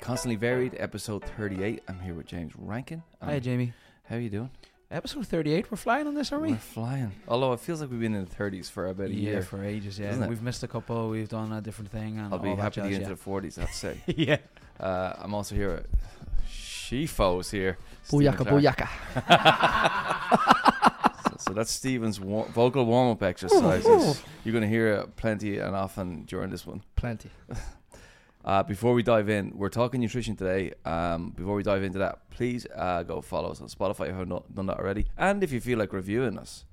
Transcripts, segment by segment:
Constantly Varied, episode 38. I'm here with James Rankin. Um, Hi, Jamie. How are you doing? Episode 38. We're flying on this, aren't we? We're flying. Although it feels like we've been in the 30s for about a yeah, year. for ages, yeah. We've missed a couple. We've done a different thing. And I'll be happy to get into the 40s, I'd say. yeah. yeah. Uh, I'm also here at Shefo's here. Booyaka, booyaka. So, so that's Stephen's wa- vocal warm up exercises. You're going to hear it plenty and often during this one. Plenty. Uh, before we dive in, we're talking nutrition today. Um, before we dive into that, please uh, go follow us on Spotify if you have not done that already. And if you feel like reviewing us,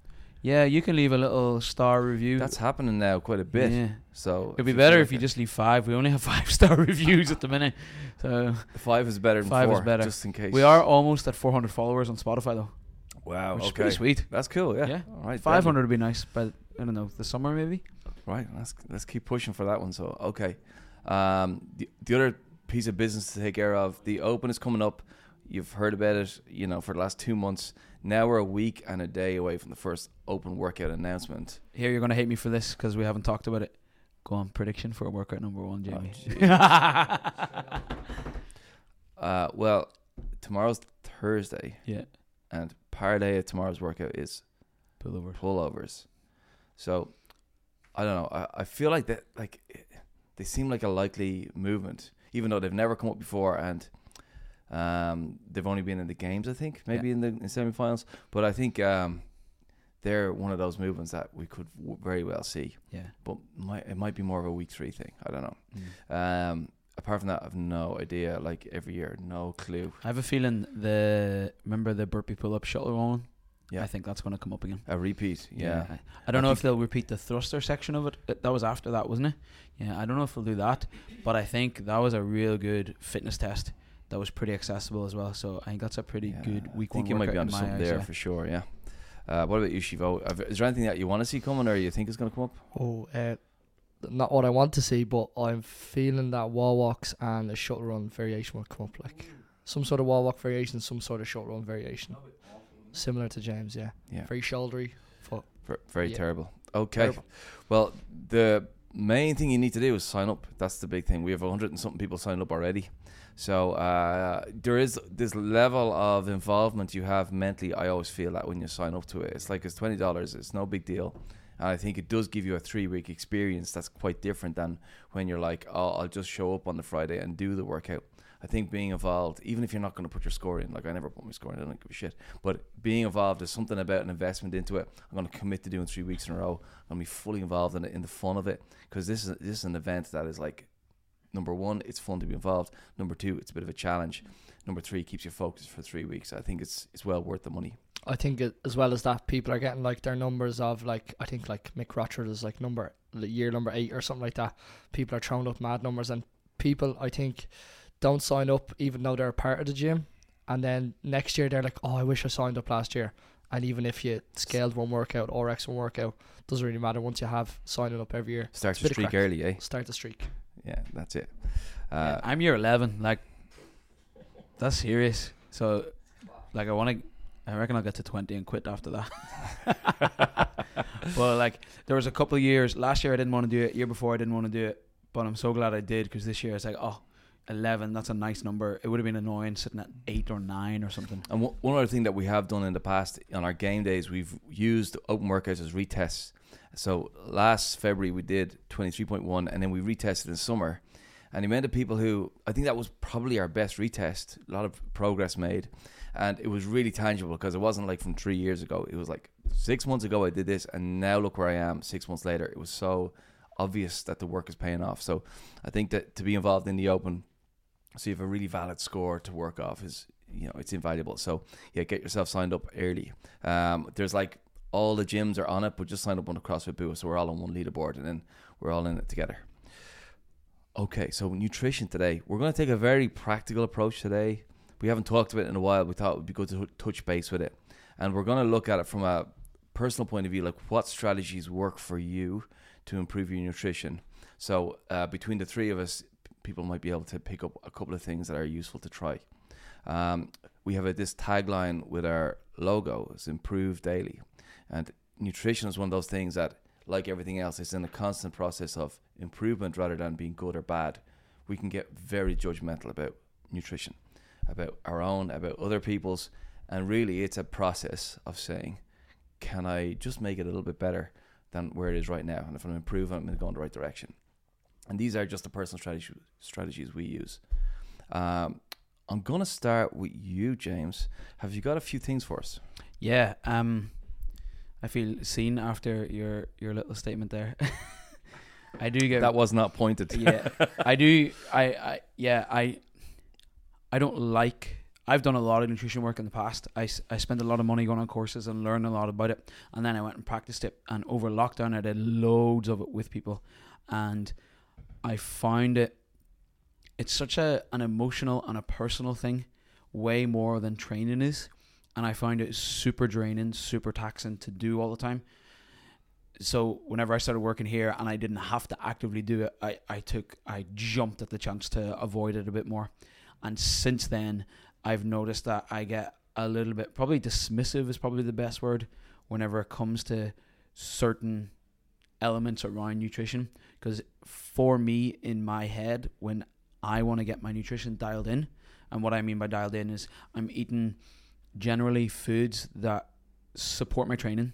Yeah, you can leave a little star review. that's happening now quite a bit. Yeah. So It'd be better if you just leave five. We only have five star reviews at the minute. So five is better than Five is better. just in case. we are almost at 400 followers on Spotify, though. wow. which is okay, pretty sweet. that's cool. Yeah. Yeah. All right. 500 would be nice, but I don't know, the summer maybe? Right. Let's let's keep pushing for that one. So okay. Um, the the other piece of business to take care of. The Open is coming up. You've heard about it, you know, for the last two months. Now we're a week and a day away from the first Open workout announcement. Here, you're going to hate me for this because we haven't talked about it. Go on, prediction for a workout number one, Jamie. Uh, well, tomorrow's Thursday, yeah, and part A of tomorrow's workout is pullover. pullovers. So I don't know. I, I feel like that like they seem like a likely movement, even though they've never come up before and um, they've only been in the games. I think maybe in the in semifinals, but I think um, they're one of those movements that we could w- very well see. Yeah. But might, it might be more of a week three thing. I don't know. Mm. Um, apart from that, I've no idea. Like every year, no clue. I have a feeling the remember the burpee pull up shuttle one. Yeah. I think that's going to come up again. A repeat, yeah. I, I don't I know if they'll repeat the thruster section of it. That was after that, wasn't it? Yeah, I don't know if they'll do that, but I think that was a real good fitness test. That was pretty accessible as well. So I think that's a pretty Yeah, good week I think one you might be in onto something eyes, there yeah. for sure. Yeah. Uh, what about you, Shivo? Is there anything that you want to see coming, or you think is going to come up? Oh, uh, not what I want to see, but I'm feeling that wall walks and a shuttle run variation will come up. Like some sort of wall walk variation, some sort of shuttle run variation. Similar to James, yeah. Yeah. Very shouldery. Foot. Ver- very Yeah. terrible. Okay. Terrible. Well, the main thing you need to do is sign up. That's the big thing. We have a hundred and something people signed up already. So uh, there is this level of involvement you have mentally. I always feel that when you sign up to it, it's like it's twenty dollars. It's no big deal, and I think it does give you a three week experience. That's quite different than when you're like, oh, I'll just show up on the Friday and do the workout. I think being involved, even if you're not going to put your score in, like I never put my score in, I don't give a shit. But being involved is something about an investment into it. I'm going to commit to doing three weeks in a row. I'm going to be fully involved in it, in the fun of it, because this is this is an event that is like, number one, it's fun to be involved. Number two, it's a bit of a challenge. Number three, keeps you focused for three weeks. I think it's it's well worth the money. I think it, as well as that, people are getting like their numbers of like I think like Mick Rochford is like number year number eight or something like that. People are throwing up mad numbers, and people I think don't sign up even though they're a part of the gym, and then next year they're like, oh, I wish I signed up last year. And even if you scaled one workout or X one workout, doesn't really matter once you have signing up every year. Start It's a your bit of streak early, eh? Start the streak. Yeah, that's it. Yeah, Uh, I'm year 11. Like, that's serious. So, like, I want to. I reckon I'll get to 20 and quit after that. but like, there was a couple of years. Last year I didn't want to do it. Year before I didn't want to do it. But I'm so glad I did because this year it's like, oh, 11. That's a nice number. It would have been annoying sitting at eight or nine or something. And one one other thing that we have done in the past on our game days, we've used open workouts as retests. So last February we did 23.1 and then we retested in summer. And the amount of people who, I think that was probably our best retest, a lot of progress made. And it was really tangible because it wasn't like from three years ago. It was like six months ago I did this and now look where I am six months later. It was so obvious that the work is paying off. So I think that to be involved in the open, so you have a really valid score to work off is you know it's invaluable. So yeah get yourself signed up early. Um there's like all the gyms are on it but just sign up on the crossfit booth so we're all on one leaderboard and then we're all in it together. Okay so nutrition today. We're going to take a very practical approach today. We haven't talked about it in a while. We thought it would be good to touch base with it. And we're going to look at it from a personal point of view like what strategies work for you to improve your nutrition. So uh, between the three of us people might be able to pick up a couple of things that are useful to try. Um, we have a, this tagline with our logo: "It's improve daily," and nutrition is one of those things that, like everything else, is in a constant process of improvement rather than being good or bad. we can get very judgmental about nutrition, about our own, about other people's, and really it's a process of saying, can I just make it a little bit better than where it is right now? And if I'm improving, I'm going to go in the right direction. And these are just the personal strategy, strategies we use. Um, I'm going to start with you, James. Have you got a few things for us? Yeah. Um, I feel seen after your your little statement there. I do get That was not pointed. yeah, I do. I, I yeah, I I don't like. I've done a lot of nutrition work in the past. I, I spent a lot of money going on courses and learned a lot about it, and then I went and practiced it. And over lockdown, I did loads of it with people, and I found it. It's such a an emotional and a personal thing, way more than training is, and I find it super draining, super taxing to do all the time so whenever I started working here and I didn't have to actively do it, I, I took I jumped at the chance to avoid it a bit more. And since then I've noticed that I get a little bit probably dismissive is probably the best word whenever it comes to certain elements around nutrition. Because for me in my head, when I want to get my nutrition dialed in, and what I mean by dialed in is I'm eating generally foods that support my training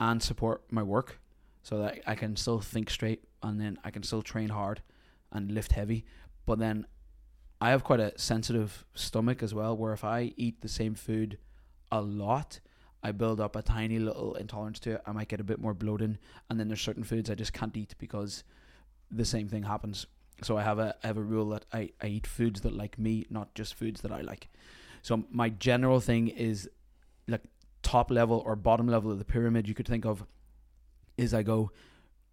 and support my work so that I can still think straight and then I can still train hard and lift heavy. But then I have quite a sensitive stomach as well, where if I eat the same food a lot, I build up a tiny little intolerance to it. I might get a bit more bloating, and then there's certain foods I just can't eat because the same thing happens. So I have a I have a rule that I, I eat foods that like me, not just foods that I like. So my general thing is like top level or bottom level of the pyramid you could think of is I go,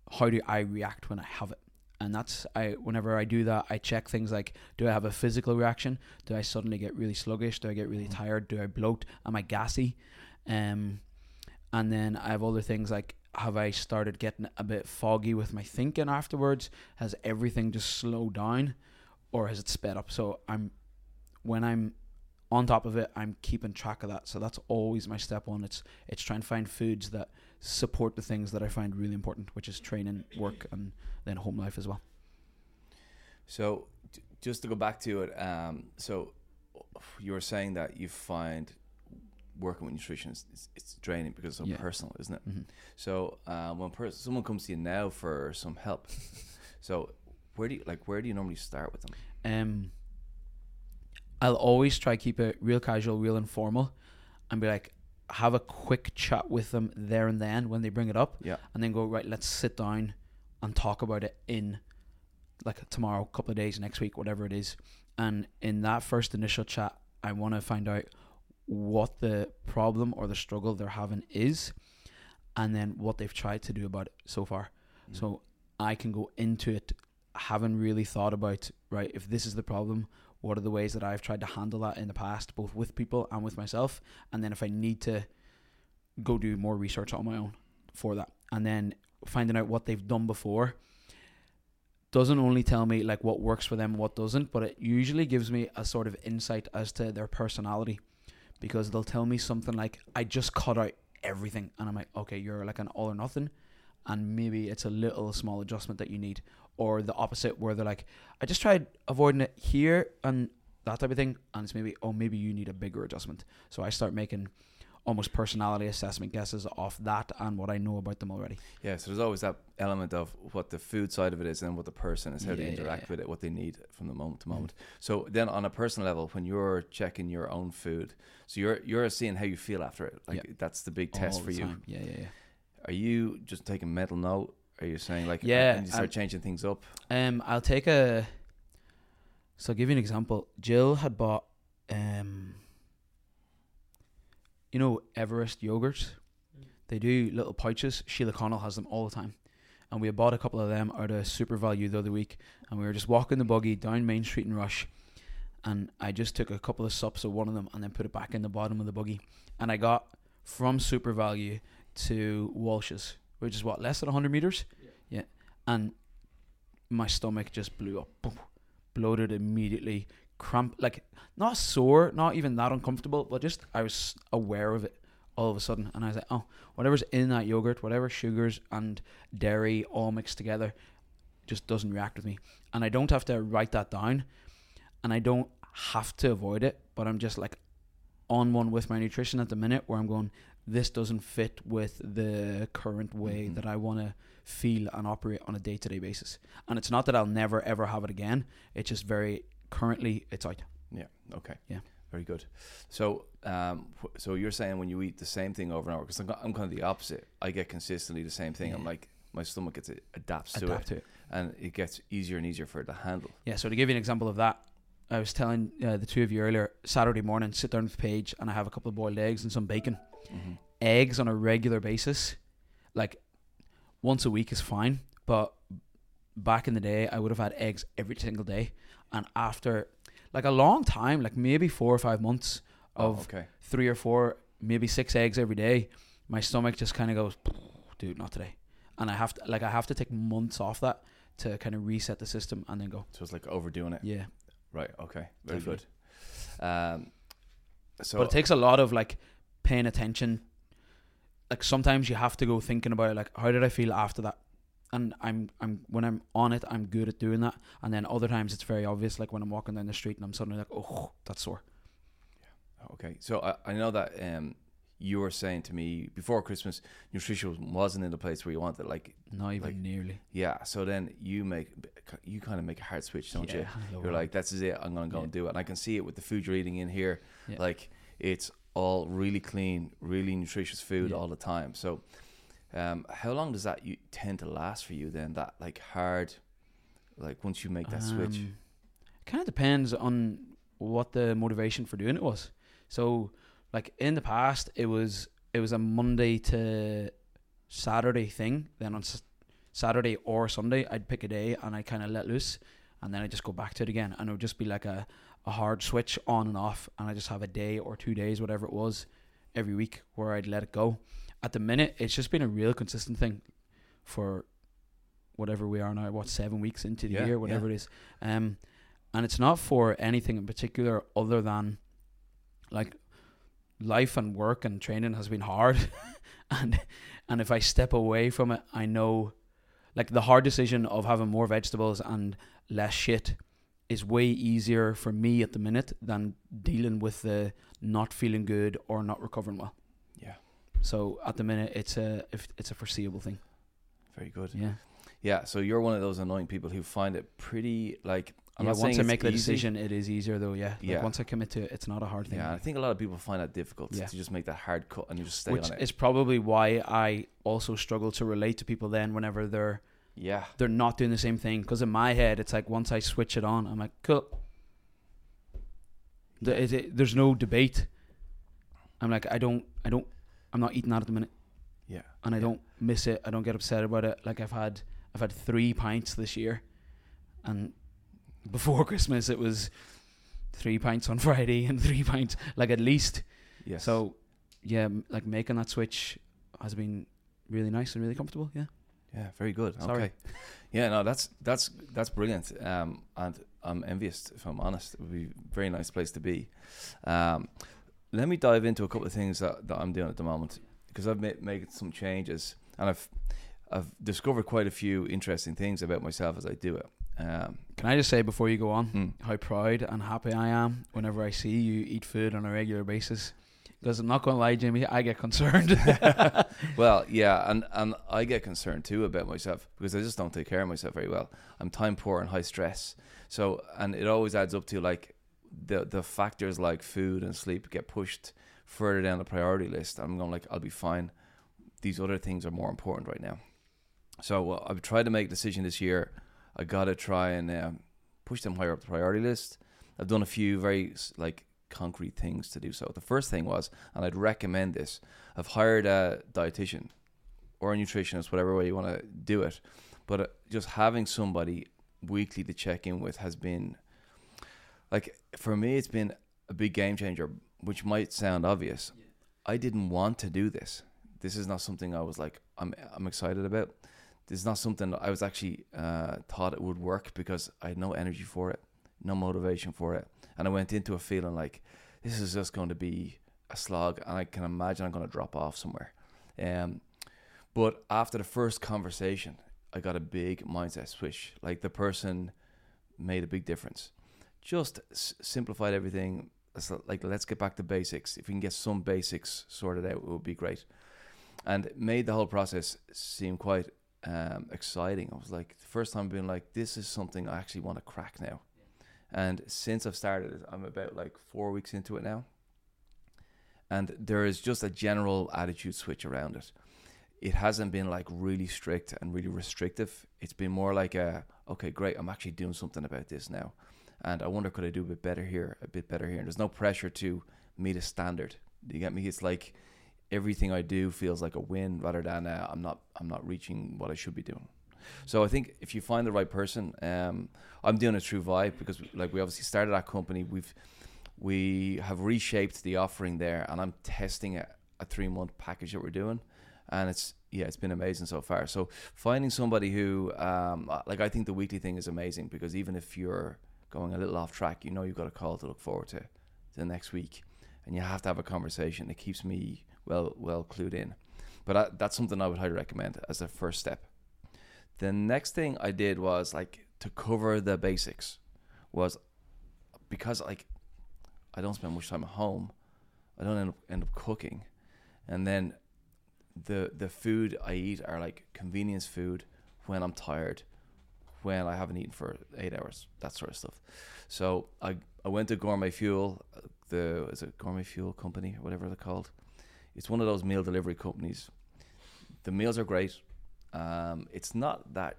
how do I react when I have it? And that's I whenever I do that, I check things like do I have a physical reaction? Do I suddenly get really sluggish? Do I get really Mhm. tired? Do I bloat? Am I gassy? Um and then I have other things like have I started getting a bit foggy with my thinking afterwards? Has everything just slowed down or has it sped up? So I'm when I'm on top of it, I'm keeping track of that. So that's always my step one. It's it's trying to find foods that support the things that I find really important, which is training, work, and then home life as well. So, j- just to go back to it, um, so you were saying that you find working with nutrition is it's, it's draining because it's so Yeah. personal, isn't it? Mm-hmm. So, uh, when pers- someone comes to you now for some help, so where do you like where do you normally start with them? Um, I'll always try keep it real casual, real informal, and be like, have a quick chat with them there and then when they bring it up, Yeah. and then go right. Let's sit down and talk about it in like tomorrow, couple of days, next week, whatever it is. And in that first initial chat, I want to find out what the problem or the struggle they're having is, and then what they've tried to do about it so far. Mm. So I can go into it having really thought about right if this is the problem what are the ways that I've tried to handle that in the past both with people and with myself and then if I need to go do more research on my own for that and then finding out what they've done before doesn't only tell me like what works for them what doesn't but it usually gives me a sort of insight as to their personality because they'll tell me something like I just cut out everything and I'm like okay you're like an all or nothing and maybe it's a little small adjustment that you need or the opposite where they're like i just tried avoiding it here and that type of thing and it's maybe oh maybe you need a bigger adjustment. So i start making almost personality assessment guesses off that and what i know about them already Yeah, so there's always that element of what the food side of it is and what the person is, how they Yeah, yeah, interact yeah. with it, what they need from the moment to Mhm. moment. So then on a personal level, when you're checking your own food, so you're you're seeing how you feel after it. Like that's the big test All for you. time. yeah yeah yeah Are you just taking mental note? Are you saying like Yeah, and you start um, changing things up? Um, I'll take a. So I'll give you an example. Jill had bought, um, you know, Everest yogurts. Mm. They do little pouches. Sheila Connell has them all the time, and we had bought a couple of them out of SuperValu the other week, and we were just walking the buggy down Main Street in Rush, and I just took a couple of sups of one of them and then put it back in the bottom of the buggy, and I got from SuperValu to Walsh's, which is what less than hundred meters, yeah, and my stomach just blew up, Boom. bloated immediately, cramp, like not sore, not even that uncomfortable, but just I was aware of it all of a sudden, and I was like, oh, whatever's in that yogurt, whatever sugars and dairy all mixed together, just doesn't react with me, and I don't have to write that down, and I don't have to avoid it, but I'm just like on one with my nutrition at the minute where I'm going. This doesn't fit with the current way Mhm. that I want to feel and operate on a day to day basis. And it's not that I'll never ever have it again. It's just very currently it's out. Yeah. Okay. Yeah. Very good. So, um, so you're saying when you eat the same thing over and over, because I'm, I'm kind of the opposite. I get consistently the same thing. I'm like, my stomach gets it adapts to Adapt it, to it. and it gets easier and easier for it to handle. Yeah, so to give you an example of that, I was telling uh, the two of you earlier, Saturday morning, sit down with Paige and I have a couple of boiled eggs and some bacon. Mm-hmm. Eggs on a regular basis, like once a week is fine, but back in the day, I would have had eggs every single day. And after like a long time, like maybe four or five months of oh, okay. three or four, maybe six eggs every day, my stomach just kind of goes, dude, not today. And I have to, like, I have to take months off that to kind of reset the system and then go, So it's like overdoing it. yeah. Right. Okay. Very Definitely. good. Um, so but it takes a lot of like paying attention. Like sometimes you have to go thinking about it, like how did I feel after that, and I'm I'm when I'm on it, I'm good at doing that. And then other times it's very obvious, like when I'm walking down the street and I'm suddenly like, oh, that's sore. Yeah. Okay, so I, I know that um, you were saying to me before Christmas, nutrition wasn't in the place where you wanted. Like, Not even Like, nearly. yeah. So then you make you kind of make a hard switch, don't you? Yeah, know You're like, that's it. I'm gonna go Yeah. and do it. And I can see it with the food you're eating in here. Like, it's all really clean, really nutritious food all the time. So, um, how long does that you tend to last for you? Then that like hard, like once you make that switch. Um, kind of depends on what the motivation for doing it was. So, like in the past, it was it was a Monday to Saturday thing. Then on s- Saturday or Sunday, I'd pick a day and I kind of let loose, and then I just go back to it again, and it would just be like a a hard switch on and off, and I just have a day or two days, whatever it was, every week where I'd let it go. At the minute, it's just been a real consistent thing for whatever we are now, what seven weeks into the Yeah, year, yeah. whatever it is. Um, and it's not for anything in particular other than like life and work and training has been hard, and and if I step away from it, I know like the hard decision of having more vegetables and less shit is way easier for me at the minute than dealing with the not feeling good or not recovering well. So at the minute, it's a if it's a foreseeable thing. Very good. Yeah. Yeah. So you're one of those annoying people who find it pretty like. I'm yeah once I make the easy. decision, it is easier though. Yeah. Like Yeah. once I commit to it, it's not a hard thing. Yeah, I think a lot of people find that difficult Yeah. to just make that hard cut and you just stay Which on it. it. is probably why I also struggle to relate to people then whenever they're yeah, they're not doing the same thing. Because in my head, it's like once I switch it on, I'm like, cool. The- it- it- there's no debate. I'm like, I don't, I don't, I'm not eating that at the minute, yeah, and I Yeah. don't miss it. I don't get upset about it. Like I've had, I've had three pints this year, and before Christmas it was three pints on Friday and three pints, like at least. yes. So, yeah, m- like making that switch has been really nice and really comfortable. Yeah. yeah, very good. Sorry. Okay, yeah, no, that's that's that's brilliant. Um, and I'm envious if I'm honest. It would be a very nice place to be. Um, let me dive into a couple of things that, that I'm doing at the moment because I've made made some changes and I've I've discovered quite a few interesting things about myself as I do it. Um, Can I just say before you go on, hmm. how proud and happy I am whenever I see you eat food on a regular basis. Because I'm not going to lie, Jimmy, I get concerned. Well, yeah, and and I get concerned too about myself because I just don't take care of myself very well. I'm time poor and high stress. So, and it always adds up to like the the factors like food and sleep get pushed further down the priority list. I'm going like I'll be fine. These other things are more important right now. So uh, I've tried to make a decision this year. I gotta try and um, push them higher up the priority list. I've done a few very like concrete things to do so. The first thing was, and I'd recommend this. I've hired a dietitian or a nutritionist, whatever way you want to do it. But uh, just having somebody weekly to check in with has been like for me, it's been a big game changer. Which might sound obvious. I didn't want to do this. This is not something I was like I'm I'm excited about. This is not something I was actually uh, thought it would work because I had no energy for it, no motivation for it, and I went into a feeling like this is just going to be a slog, and I can imagine I'm going to drop off somewhere. Um, but after the first conversation, I got a big mindset switch. Like the person made a big difference. Just s- simplified everything. It's like let's get back to basics. If we can get some basics sorted out, it would be great. And it made the whole process seem quite um, exciting. I was like, the first time being like, this is something I actually want to crack now. And since I've started I'm about like four weeks into it now. And there is just a general attitude switch around it. It hasn't been like really strict and really restrictive. It's been more like a, okay, great, I'm actually doing something about this now. And I wonder, could I do a bit better here, a bit better here? And there's no pressure to meet a standard. Do you get me? It's like everything I do feels like a win rather than uh, I'm not I'm not reaching what I should be doing. So I think if you find the right person, um, I'm doing it through Vibe because like we obviously started that company. We've we have reshaped the offering there, and I'm testing a, a three month package that we're doing, and it's yeah, it's been amazing so far. So finding somebody who um, like I think the weekly thing is amazing because even if you're going a little off track, you know you've got a call to look forward to, to the next week, and you have to have a conversation. It keeps me well well clued in. But I, that's something I would highly recommend as a first step. The next thing I did was like to cover the basics was because like I don't spend much time at home. I don't end up end up cooking, and then the the food I eat are like convenience food when I'm tired, when I haven't eaten for eight hours, that sort of stuff. So I I went to Gourmet Fuel, the is it Gourmet Fuel Company whatever they're called. It's one of those meal delivery companies. The meals are great. Um, it's not that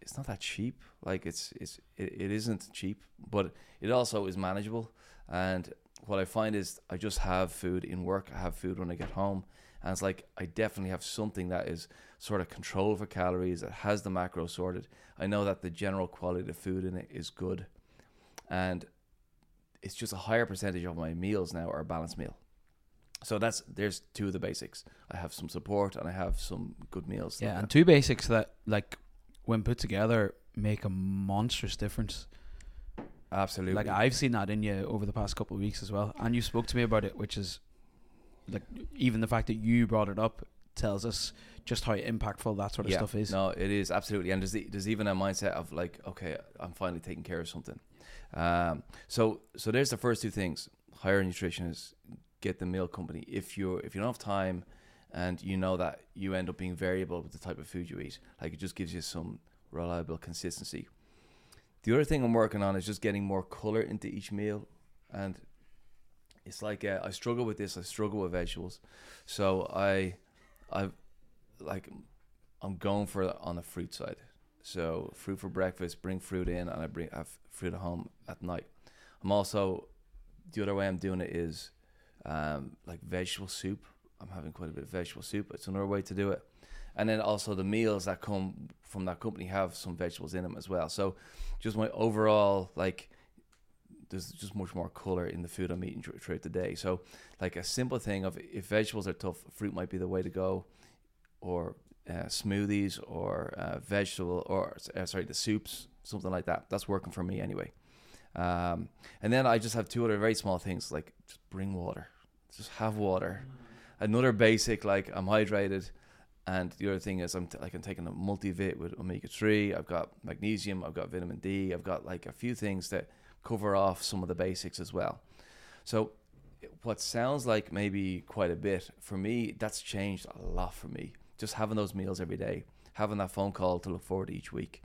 it's not that cheap. Like it's it's it, it isn't cheap, but it also is manageable. And what I find is I just have food in work. I have food when I get home, and it's like I definitely have something that is sort of control for calories. That has the macro sorted. I know that the general quality of food in it is good, and it's just a higher percentage of my meals now are a balanced meal. So that's there's two of the basics. I have some support and I have some good meals. Yeah, and two basics that like when put together make a monstrous difference. absolutely. Like I've seen that in you over the past couple of weeks as well, and you spoke to me about it, which is like even the fact that you brought it up tells us just how impactful that sort of yeah, stuff is. No, it is absolutely, and there's the, there's even a mindset of like, okay, I'm finally taking care of something. Um, so so there's the first two things. Hire a nutritionist, get the meal company. If you're if you don't have time, and you know that you end up being variable with the type of food you eat, like it just gives you some reliable consistency. The other thing I'm working on is just getting more color into each meal, and it's like uh, I struggle with this. I struggle with vegetables, so I, I, like, I'm going for on the fruit side. So fruit for breakfast, bring fruit in, and I bring have fruit at home at night. I'm also the other way I'm doing it is um, like vegetable soup. I'm having quite a bit of vegetable soup. It's another way to do it. And then also the meals that come from that company have some vegetables in them as well. So just my overall like there's just much more color in the food I'm eating thr- throughout the day. So like a simple thing of if vegetables are tough, fruit might be the way to go, or uh, smoothies or uh, vegetable or uh, sorry the soups, something like that. That's working for me anyway. Um, and then I just have two other very small things like just bring water, just have water. Another basic like I'm hydrated, and the other thing is I'm t- like I'm taking a multivit with omega three. I've got magnesium. I've got vitamin D. I've got like a few things that cover off some of the basics as well. So what sounds like maybe quite a bit for me, that's changed a lot for me. Just having those meals every day, having that phone call to look forward to each week,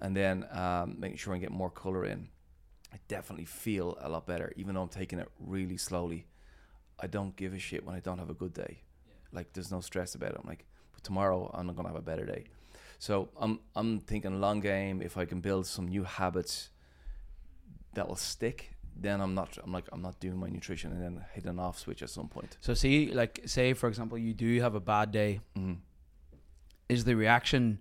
and then um, making sure I get more color in. I definitely feel a lot better, even though I'm taking it really slowly. I don't give a shit when I don't have a good day. Like there's no stress about it. I'm like, but tomorrow I'm gonna have a better day. So I'm I'm thinking long game. If I can build some new habits that will stick, then I'm not I'm like I'm not doing my nutrition and then hit an off switch at some point. So see, like say for example, you do have a bad day. Mm-hmm. Is the reaction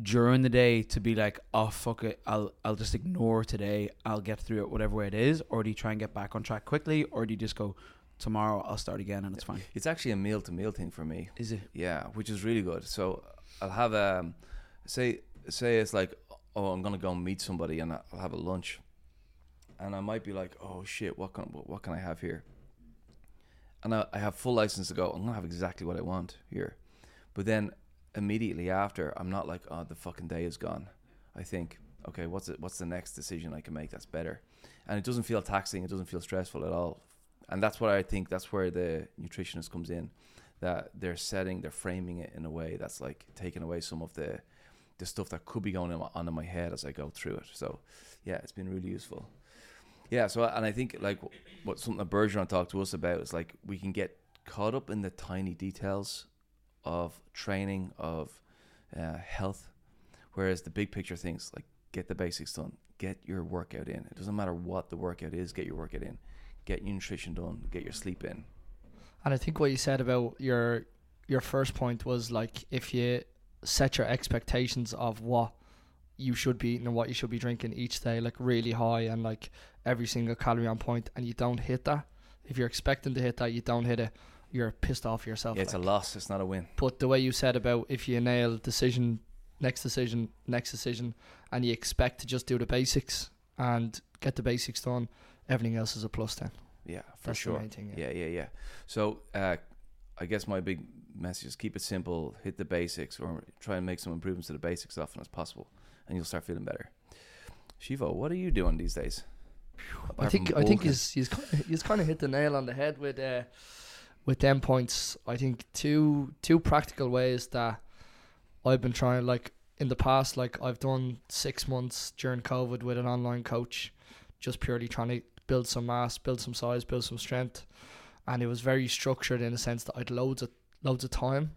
during the day to be like, oh fuck it, I'll I'll just ignore today. I'll get through it whatever way it is, or do you try and get back on track quickly, or do you just go tomorrow I'll start again and it's fine? It's actually a meal to meal thing for me. Is it? Yeah, which is really good. So I'll have a say say it's like oh I'm gonna go meet somebody and I'll have a lunch, and I might be like oh shit what can what, what can I have here, and I, I have full license to go I'm gonna have exactly what I want here, but then immediately after, I'm not like, oh, the fucking day is gone. I think, okay, what's it? What's the next decision I can make that's better? And it doesn't feel taxing. It doesn't feel stressful at all. And that's what I think. That's where the nutritionist comes in. That they're setting, they're framing it in a way that's like taking away some of the the stuff that could be going on in my head as I go through it. So, yeah, it's been really useful. Yeah. So, and I think like what something that Bergeron talked to us about is like we can get caught up in the tiny details of training of uh, health, whereas the big picture things like get the basics done, get your workout in. It doesn't matter what the workout is, get your workout in, get your nutrition done, get your sleep in. And I think what you said about your your first point was like if you set your expectations of what you should be eating and what you should be drinking each day like really high and like every single calorie on point and you don't hit that if you're expecting to hit that you don't hit it you're pissed off yourself Yeah, it's a loss. It's not a win. but the way you said about if you nail decision next decision next decision and you expect to just do the basics and get the basics done everything else is a plus then Yeah, for that's sure. thing yeah. Yeah, yeah, yeah. So, uh, I guess my big message is keep it simple, hit the basics, or try and make some improvements to the basics as often as possible, and you'll start feeling better. Shivo, what are you doing these days? I think I think he's he's kind of, he's kind of hit the nail on the head with uh, with them points. I think two two practical ways that I've been trying like in the past. Like I've done six months during COVID with an online coach, just purely trying to build some mass, build some size, build some strength, and it was very structured in the sense that I'd loads of loads of time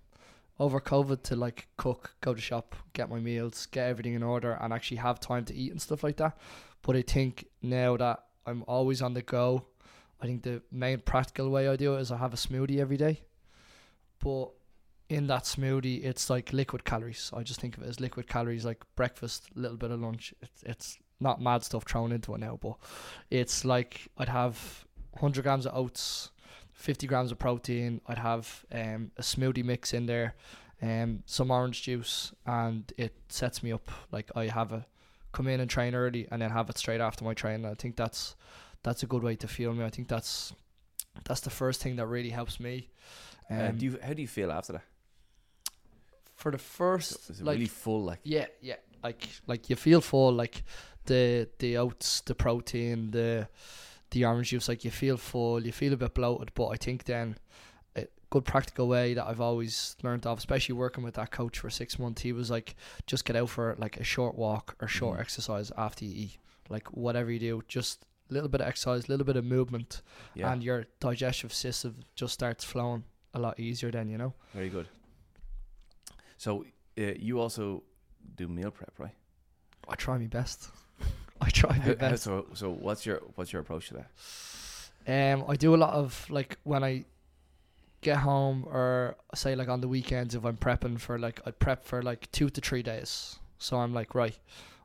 over COVID to like cook, go to shop, get my meals, get everything in order, and actually have time to eat and stuff like that. But I think now that I'm always on the go, I think the main practical way I do it is I have a smoothie every day. But in that smoothie, it's like liquid calories. I just think of it as liquid calories, like breakfast, a little bit of lunch. It's, it's not mad stuff thrown into it now, but it's like I'd have 100 grams of oats, 50 grams of protein. I'd have um, a smoothie mix in there, um, some orange juice, and it sets me up. Like I have a come in and train early, and then have it straight after my training. I think that's that's a good way to feel me. I think that's that's the first thing that really helps me. Um, uh, do you, how do you feel after that? for the first, Is it like really full? Like, yeah, yeah, like like you feel full, like the the oats, the protein, the the orange juice, like you feel full, you feel a bit bloated. But I think then good practical way that I've always learned of, especially working with that coach for six months, he was like, just get out for like a short walk or short Mhm. exercise after you eat, like whatever you do, just a little bit of exercise, a little bit of movement, yeah, and your digestive system just starts flowing a lot easier. Then you know. very good. So, uh, you also do meal prep, right? I try my best. I try my best. so, so what's your what's your approach to that? Um, I do a lot of like when I get home or say like on the weekends if I'm prepping for like I prep for like two to three days. So I'm like right,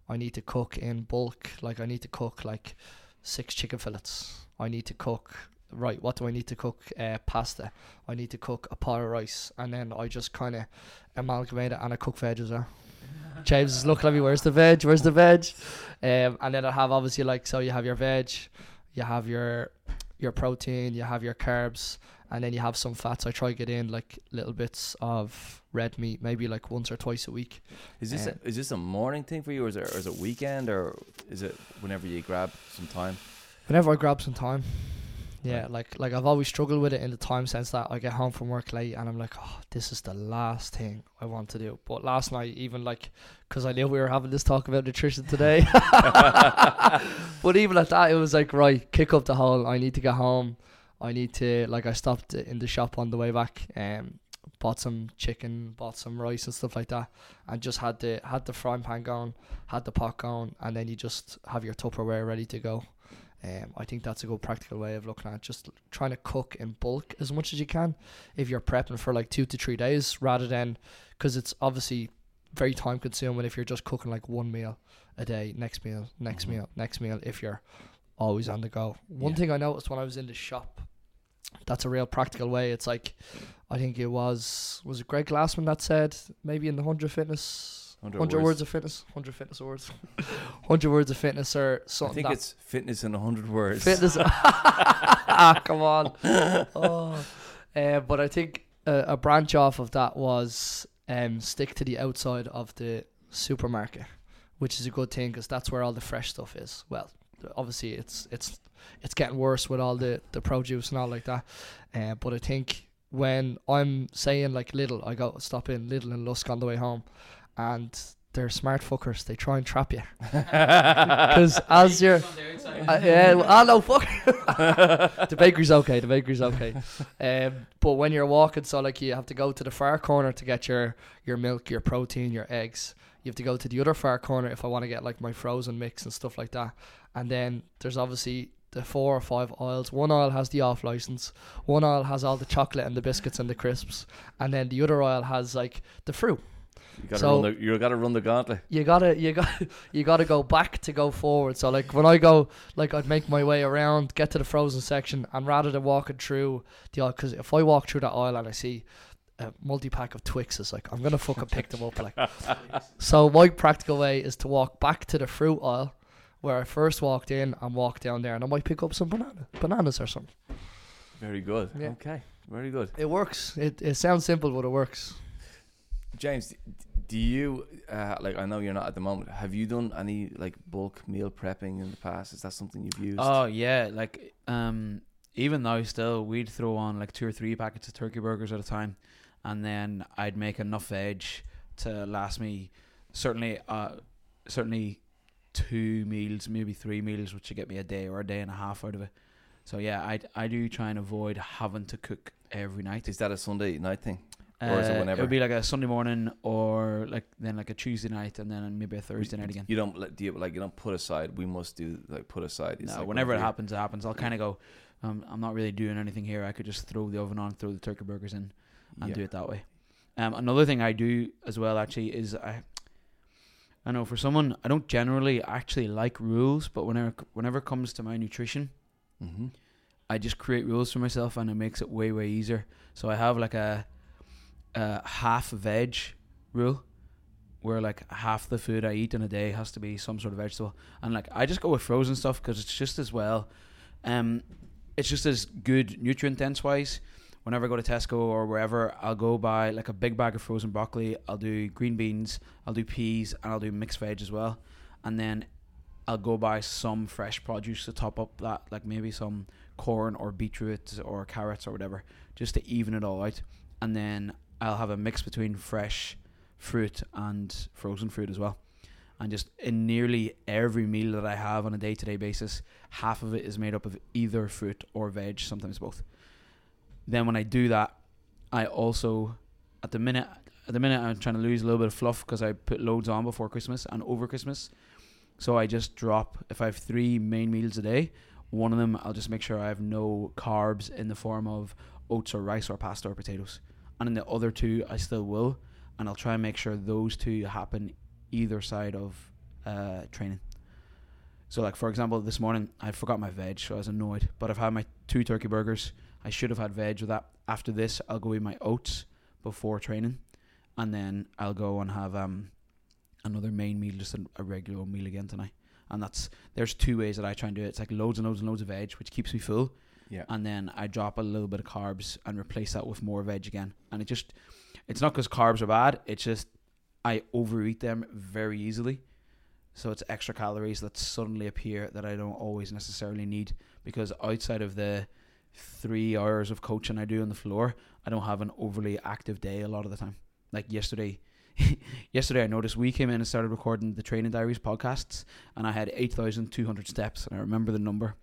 I need to cook in bulk. Like I need to cook like six chicken fillets. I need to cook right. What do I need to cook? Uh, pasta. I need to cook a pot of rice, and then I just kind of amalgamate it and I cook veg as well. James is looking at me. Where's the veg? Where's the veg? Um, and then I have obviously like so you have your veg, you have your your protein, you have your carbs, and then you have some fats. I try to get in like little bits of red meat, maybe like once or twice a week. Is this Um, a, is this a morning thing for you, or is it or is it weekend, or is it whenever you grab some time? Whenever I grab some time. Yeah, Right. like like I've always struggled with it in the time sense that I get home from work late and I'm like, oh, this is the last thing I want to do. But last night, even like, because I knew we were having this talk about nutrition today, but even at that, it was like, right, kick up the hole. I need to get home. I need to like I stopped in the shop on the way back. Um, bought some chicken, bought some rice and stuff like that, and just had the had the frying pan going, had the pot going, and then you just have your Tupperware ready to go. Um, I think that's a good practical way of looking at it. Just trying to cook in bulk as much as you can if you're prepping for like two to three days rather than because it's obviously very time consuming if you're just cooking like one meal a day, next meal, next Mhm. meal, next meal, if you're always on the go. One Yeah. thing I noticed when I was in the shop, that's a real practical way. It's like, I think it was, was it Greg Glassman that said, maybe in the 100 Fitness, 100 100, words. words of fitness, 100 fitness words, 100 words of fitness or something I think it's fitness in hundred words. Fitness. ah, come on. Oh. Uh, but I think a, a branch off of that was um, stick to the outside of the supermarket, which is a good thing because that's where all the fresh stuff is. Well, obviously it's it's it's getting worse with all the the produce and all like that. Uh, but I think when I'm saying like Lidl, I go stop in Lidl and Lusk on the way home, and they're smart fuckers. They try and trap you because as you're, uh, yeah, well, I know fuck. the bakery's okay. The bakery's okay. Um, but when you're walking, so like you have to go to the far corner to get your your milk, your protein, your eggs. You have to go to the other far corner if I want to get like my frozen mix and stuff like that. And then there's obviously the four or five aisles. One aisle has the off license. One aisle has all the chocolate and the biscuits and the crisps, and then the other aisle has like the fruit. You gotta So- run the you gotta run the gauntlet. You gotta, you gotta you gotta go back to go forward. So like when I go, like I'd make my way around, get to the frozen section, and rather than walking through the aisle, because if I walk through that aisle and I see a multi pack of Twixes, like I'm gonna fucking pick them up. Like, so my practical way is to walk back to the fruit aisle where I first walked in and walk down there, and I might pick up some banana, bananas or something. Very good. Yeah. Okay. Very good. It works. It it sounds simple, but it works. James, do you uh, like? I know you're not at the moment. Have you done any like bulk meal prepping in the past? Is that something you've used? Oh yeah, like um, even now still we'd throw on like two or three packets of turkey burgers at a time, and then I'd make enough veg to last me certainly uh certainly two meals, maybe three meals, which would get me a day or a day and a half out of it. So yeah, I I do try and avoid having to cook every night. Is that a Sunday night thing? Or is it Uh, whenever? would be like a Sunday morning or like then like a Tuesday night and then maybe a Thursday night again. You don't like, do you like you don't put aside. We must do like put aside. It's No, like whenever it happens, it happens. I'll kind of go. Um, I'm not really doing anything here. I could just throw the oven on, throw the turkey burgers in, and Yeah. do it that way. Um, another thing I do as well actually is I. I know for someone I don't generally actually like rules, but whenever whenever it comes to my nutrition, Mhm. I just create rules for myself, and it makes it way way easier. So I have like a, a half veg rule, where like half the food I eat in a day has to be some sort of vegetable, and like I just go with frozen stuff because it's just as well, um, it's just as good nutrient dense wise. Whenever I go to Tesco or wherever, I'll go buy like a big bag of frozen broccoli. I'll do green beans, I'll do peas, and I'll do mixed veg as well. And then I'll go buy some fresh produce to top up that, like maybe some corn or beetroot or carrots or whatever, just to even it all out. And then I'll have a mix between fresh fruit and frozen fruit as well. And just in nearly every meal that I have on a day to day basis, half of it is made up of either fruit or veg, sometimes both. Then when I do that, I also, at the minute, at the minute I'm trying to lose a little bit of fluff because I put loads on before Christmas and over Christmas. So I just drop if I have three main meals a day, one of them I'll just make sure I have no carbs in the form of oats or rice or pasta or potatoes. And in the other two I still will and I'll try and make sure those two happen either side of uh, training. So like for example this morning I forgot my veg so I was annoyed. But I've had my two turkey burgers. I should have had veg with that. After this I'll go eat my oats before training and then I'll go and have um another main meal, just a, a regular meal again tonight. And that's there's two ways that I try and do it. It's like loads and loads and loads of veg, which keeps me full, Yeah. and then I drop a little bit of carbs and replace that with more veg again. And it just, it's not because carbs are bad. It's just I overeat them very easily, so it's extra calories that suddenly appear that I don't always necessarily need because outside of the three hours of coaching I do on the floor, I don't have an overly active day a lot of the time. Like yesterday, yesterday I noticed we came in and started recording the Training Diaries podcasts, and I had eight thousand two hundred steps, and I remember the number.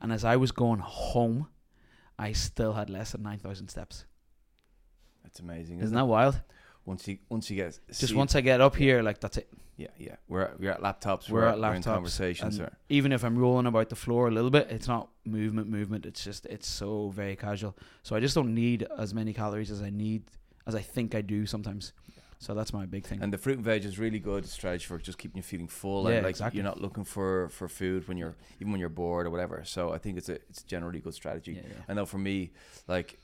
And as I was going home, I still had less than nine thousand steps. That's amazing. Isn't Isn't, that wild? Once you once you get Just see- once I get up here, like that's it. Yeah, yeah. We're at, we're at laptops. We're We're, at We're in laptops, conversations. Or, even if I'm rolling about the floor a little bit, it's not movement, movement. It's just it's so very casual. So I just don't need as many calories as I need as I think I do sometimes. So that's my big thing. and the fruit and veg is really good strategy for just keeping you feeling full Yeah, and like exactly. you're not looking for for food when you're even when you're bored or whatever. So I think it's a it's generally a good strategy. yeah. I know for me, like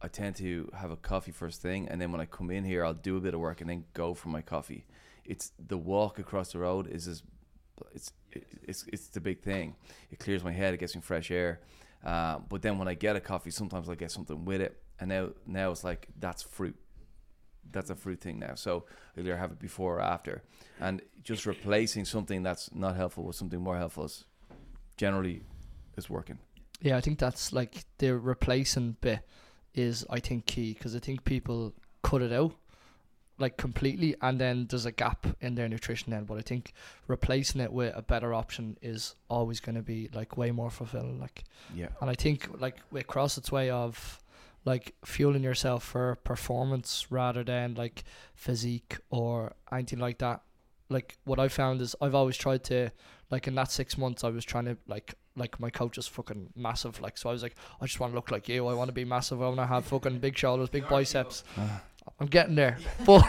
I tend to have a coffee first thing, and then when I come in here, I'll do a bit of work and then go for my coffee. It's the walk across the road is as it's it's it's the big thing. It clears my head, it gets me fresh air. Uh, but then when I get a coffee, sometimes I get something with it, and now now it's like that's fruit. that's a fruit thing now. So either have it before or after, and just replacing something that's not helpful with something more helpful is generally is working. Yeah, I think that's like the replacing bit is I think key because I think people cut it out like completely and then there's a gap in their nutrition then but I think replacing it with a better option is always going to be like way more fulfilling like Yeah, and I think like with CrossFit's way of like fueling yourself for performance rather than like physique or anything like that. Like what I found is I've always tried to like in that six months I was trying to like like my coach is fucking massive like so I was like I just want to look like you I want to be massive I want to have fucking big shoulders big biceps I'm getting there but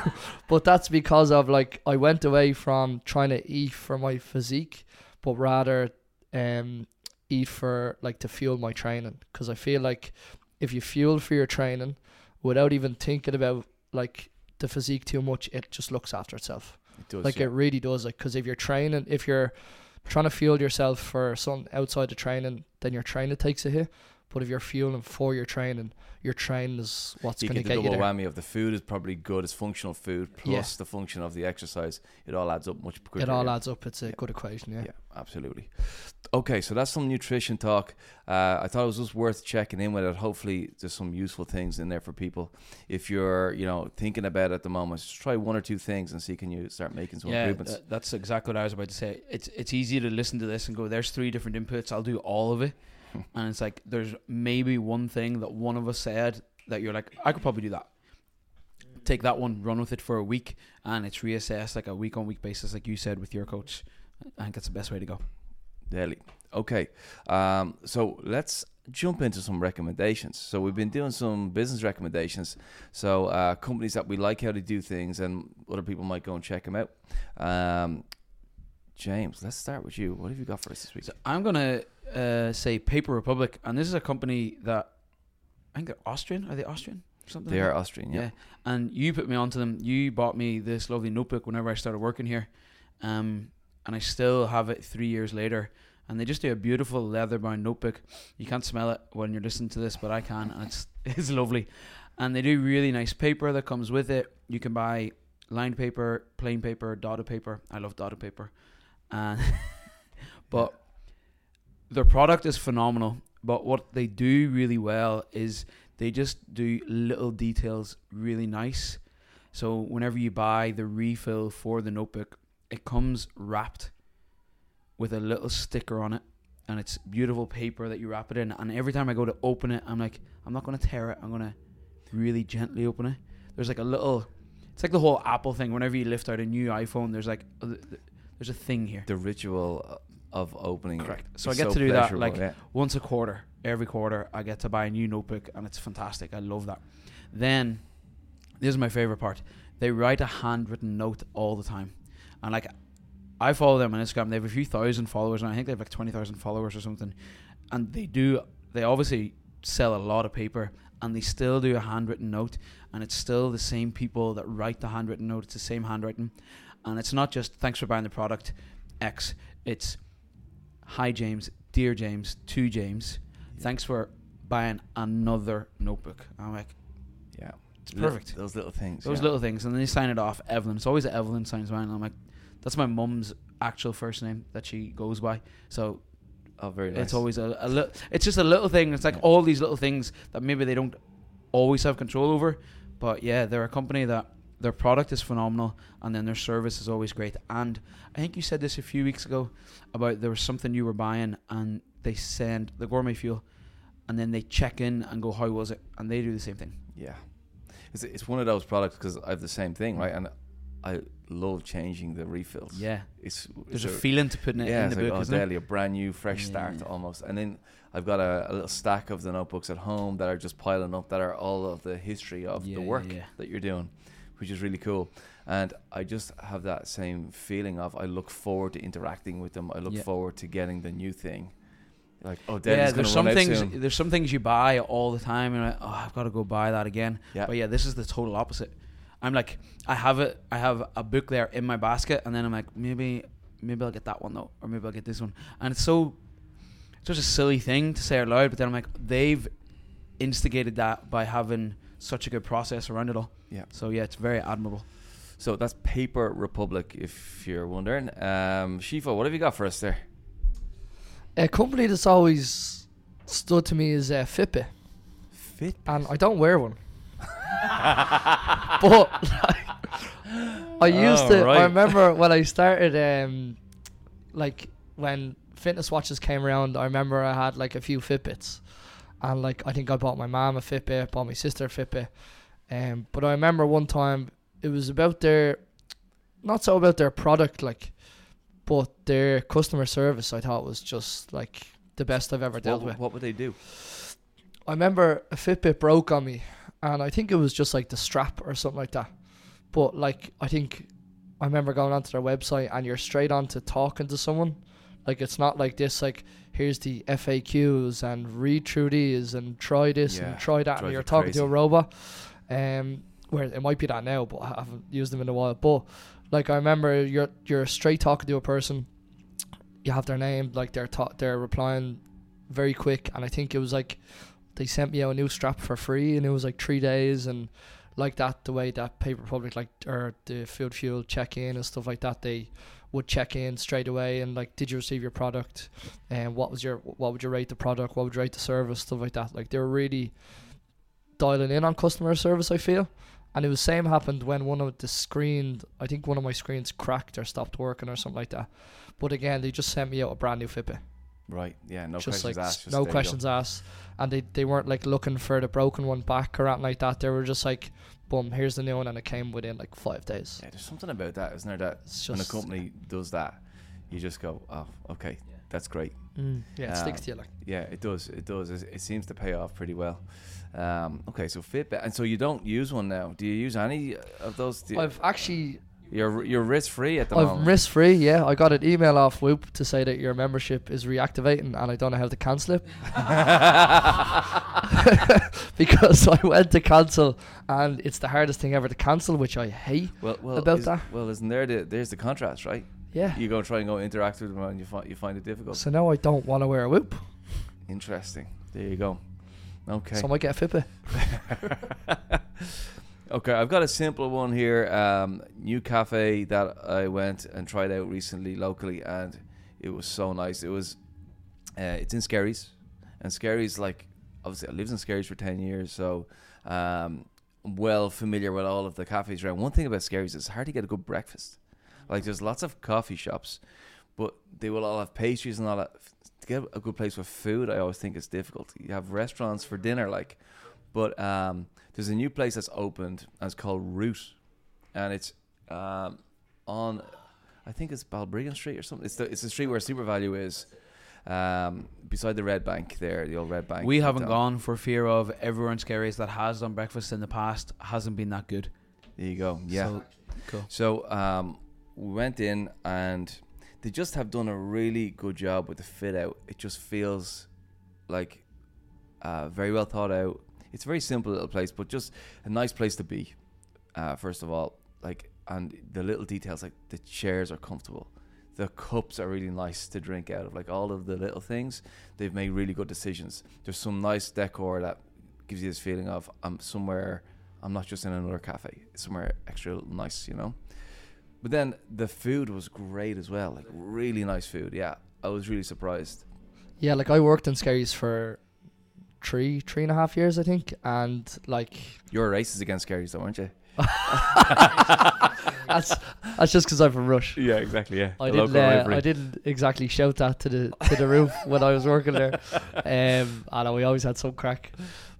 but that's because of like I went away from trying to eat for my physique but rather um eat for like to fuel my training because I feel like if you fuel for your training without even thinking about like the physique too much, it just looks after itself. it does. like yeah. it really does. Like because if you're training, if you're trying to fuel yourself for something outside the training, then your training takes a hit. But if you're fueling for your training, your training is what's going to get get you double there. whammy of the food is probably good. It's functional food plus the function of the exercise. It all adds up much quicker. It all adds up. It's a Yeah. good equation. Yeah. Yeah, absolutely. Okay, so that's some nutrition talk. Uh, I thought it was just worth checking in with it. Hopefully, there's some useful things in there for people. If you're, you know, thinking about it at the moment, just try one or two things and see can you start making some yeah, improvements. tha- that's exactly what I was about to say. It's it's easy to listen to this and go, "There's three different inputs. I'll do all of it," and it's like there's maybe one thing that one of us said that you're like, "I could probably do that." Take that one, run with it for a week, and it's reassessed like a week on week basis, like you said with your coach. I think that's the best way to go. Daily. Okay. Um, so let's jump into some recommendations. So we've been doing some business recommendations. So uh, companies that we like how they do things, and other people might go and check them out. Um, James, let's start with you. What have you got for us this week? So I'm gonna uh, say Paper Republic, and this is a company that I think they're Austrian. Are they Austrian? Something. they like are that? Austrian. Yeah. Yeah. And you put me onto them. You bought me this lovely notebook whenever I started working here, um, and I still have it three years later. And they just do a beautiful leather bound notebook. You can't smell it when you're listening to this, but I can, and it's it's lovely. And they do really nice paper that comes with it. You can buy lined paper, plain paper, dotted paper. I love dotted paper, and but their product is phenomenal. But what they do really well is they just do little details really nice. So whenever you buy the refill for the notebook, it comes wrapped with a little sticker on it, and it's beautiful paper that you wrap it in. And every time I go to open it, I'm like, I'm not going to tear it. I'm going to really gently open it. There's like a little. It's like the whole Apple thing. Whenever you lift out a new iPhone, there's like uh, there's a thing here. The ritual uh, of opening. Correct. So I get to do that, like, yeah. once a quarter. Every quarter, I get to buy a new notebook, and it's fantastic. I love that. Then, this is my favorite part. They write a handwritten note all the time, and like, I follow them on Instagram. They have a few thousand followers, and I think they have like twenty thousand followers or something. And they do. They obviously sell a lot of paper, and they still do a handwritten note, and it's still the same people that write the handwritten note. It's the same handwriting, and it's not just thanks for buying the product X. It's hi James, dear James, to James. Thanks for buying another notebook. I'm like, yeah. it's perfect. those little things. Those yeah. little things, and then they sign it off. Evelyn. It's always Evelyn signs mine. And I'm like, that's my mum's actual first name that she goes by. So Oh, very nice. it's always a, a little. It's just a little thing. It's like Yeah. all these little things that maybe they don't always have control over. But yeah, they're a company that their product is phenomenal, and then their service is always great. And I think you said this a few weeks ago about there was something you were buying, and they send the gourmet fuel, and then they check in and go, "How was it?" And they do the same thing. Yeah, it's it's one of those products because I have the same thing, right? And I love changing the refills. Yeah, it's there's it's a feeling to putting it yeah, in the like, book, oh, isn't it? daily, a brand new, fresh start yeah. almost. And then I've got a, a little stack of the notebooks at home that are just piling up that are all of the history of Yeah, the work that you're doing, which is really cool. And I just have that same feeling of I look forward to interacting with them. I look forward to getting the new thing. Like, oh, Yeah, there's some things. There's some things you buy all the time, and like, oh, I've got to go buy that again. Yeah. But yeah, this is the total opposite. I'm like, I have it. I have a book there in my basket, and then I'm like, maybe, maybe I'll get that one though, or maybe I'll get this one. And it's so, it's such a silly thing to say out loud. But then I'm like, they've instigated that by having such a good process around it all. Yeah. So yeah, it's very admirable. So that's Paper Republic, if you're wondering. Um, Shifa, what have you got for us there? A company that's always stood to me is uh, Fitbit, Fit. and I don't wear one. but like, I used Oh, to. right. I remember when I started, um, like when fitness watches came around. I remember I had like a few Fitbits, and like I think I bought my mom a Fitbit, bought my sister a Fitbit. Um, but I remember one time it was about their, not so about their product, like, but their customer service. I thought was just like the best I've ever dealt What, with. what would they do? I remember a Fitbit broke on me, and I think it was just like the strap or something like that. But like, I think I remember going onto their website, and you're straight on to talking to someone. Like it's not like this. Like here's the FAQs and read through these and try this Yeah, and try that, and you you're talking to a robot. Um, where it might be that now, but I haven't used them in a while. But like I remember, you're you're straight talking to a person. You have their name, like they're ta- they're replying very quick, and I think it was like they sent me out a new strap for free, and it was like three days, and like that, the way that Paper Republic, like or the Field Fuel check in and stuff like that, they would check in straight away and like, did you receive your product, and what was your what would you rate the product, what would you rate the service, stuff like that. Like they were really dialing in on customer service. I feel. And it was same happened when one of the screen, I think one of my screens cracked or stopped working or something like that. But again, they just sent me out a brand new Fitbit Right. Yeah. No just questions like asked. just no there you go. questions asked, and they they weren't like looking for the broken one back or anything like that. They were just like, boom, here's the new one, and it came within like five days. Yeah, there's something about that, isn't there? That It's when a just company does that, you just go, "Oh, okay, that's great." mm, yeah, it sticks Um, to you like. Yeah, it does. It does. It, it seems to pay off pretty well. Um, okay, so Fitbit, and so you don't use one now. Do you use any of those? Do I've actually you're you're risk free at the I've moment. I'm risk free. Yeah, I got an email off Whoop to say that your membership is reactivating, and I don't know how to cancel it because I went to cancel, and it's the hardest thing ever to cancel, which I hate. well, well, about is- that. Well, isn't there the there's the contrast, right? Yeah. You go try and go interact with them, and you find you find it difficult. So now I don't want to wear a Whoop, Interesting. There you go. Okay. so I might get a Fitbit. okay, I've got a simple one here. Um, new cafe that I went and tried out recently locally, and it was so nice. It was, uh, it's in Skerries, and Skerries like obviously I lived in Skerries for ten years, so um, well familiar with all of the cafes around. One thing about Skerries is it's hard to get a good breakfast. Like there's lots of coffee shops, but they will all have pastries and all that. To get a good place with food, I always think it's difficult. You have restaurants for dinner, like, but um, there's a new place that's opened and it's called Root, and it's um, on, I think it's Balbriggan Street or something. It's the it's the street where SuperValu is, um, beside the Red Bank there, the old Red Bank. We haven't gone for fear of everyone's Skerries that has done breakfast in the past hasn't been that good. There you go. Yeah. So, cool. So um, we went in and they just have done a really good job with the fit out. It just feels like uh, very well thought out. It's a very simple little place, but just a nice place to be. Uh, first of all, like and the little details, like the chairs are comfortable. The cups are really nice to drink out of. Like all of the little things, they've made really good decisions. There's some nice decor that gives you this feeling of I'm somewhere. I'm not just in another cafe. It's somewhere extra nice, you know. But then the food was great as well. Like really nice food. Yeah, I was really surprised. Yeah, like I worked in Skerries for three, three and a half years, I think, and like You're racist against Skerries, though, aren't you? that's that's just because I'm from Rush. Yeah, exactly. Yeah, I didn't, uh, I didn't exactly shout that to the to the roof when I was working there. Um, I know we always had some crack,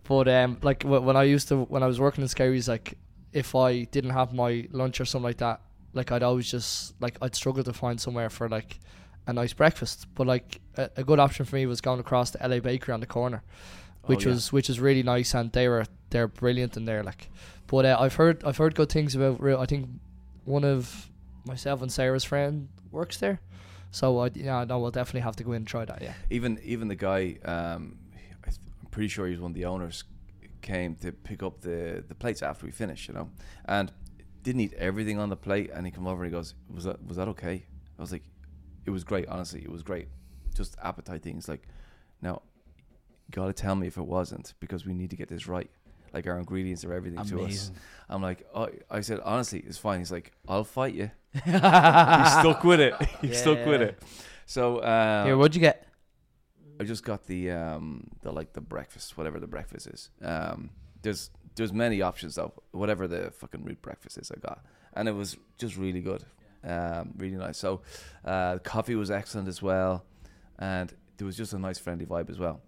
but um, like wh- when I used to when I was working in Skerries, like if I didn't have my lunch or something like that, like I'd always just like I'd struggle to find somewhere for like a nice breakfast. But like a, a good option for me was going across the LA Bakery on the corner, which Oh, yeah. was which is really nice, and they were they're brilliant in there. Like, but uh, I've heard I've heard good things about. I think one of myself and Sarah's friend works there, so I yeah no we'll definitely have to go in and try that. Yeah. even even the guy, um, I'm pretty sure he's one of the owners, came to pick up the the plates after we finished, you know, and didn't eat everything on the plate. And he come over and he goes, "Was that was that okay?" I was like, "It was great. Honestly, it was great. Just appetite things. Like, now, you gotta tell me if it wasn't because we need to get this right. like our ingredients are everything to us. I'm like, oh, I said honestly, it's fine. He's like, I'll fight you. He's stuck with it. He's stuck with it. So um, Here, what'd you get? I just got the um the like the breakfast, whatever the breakfast is. Um, there's there's many options though. Whatever the fucking root breakfast is, I got, and it was just really good, um, really nice. So, uh, the coffee was excellent as well, and there was just a nice friendly vibe as well.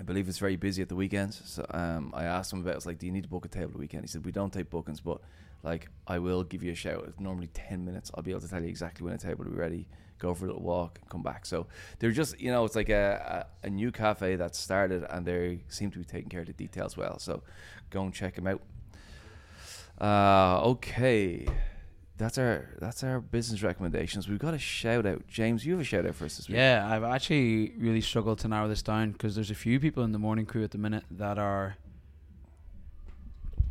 I believe it's very busy at the weekends. So um, I asked him about. it. I was like, "Do you need to book a table the weekend?" He said, "We don't take bookings, but like I will give you a shout. It's normally ten minutes. I'll be able to tell you exactly when a table will be ready. Go for a little walk, come back." So they're just, you know, it's like a, a, a new cafe that started, and they seem to be taking care of the details well. So go and check them out. Uh, okay, that's our that's our business recommendations. We've got a shout out, James. You have a shout out for us this week. Yeah, I've actually really struggled to narrow this down because there's a few people in the morning crew at the minute that are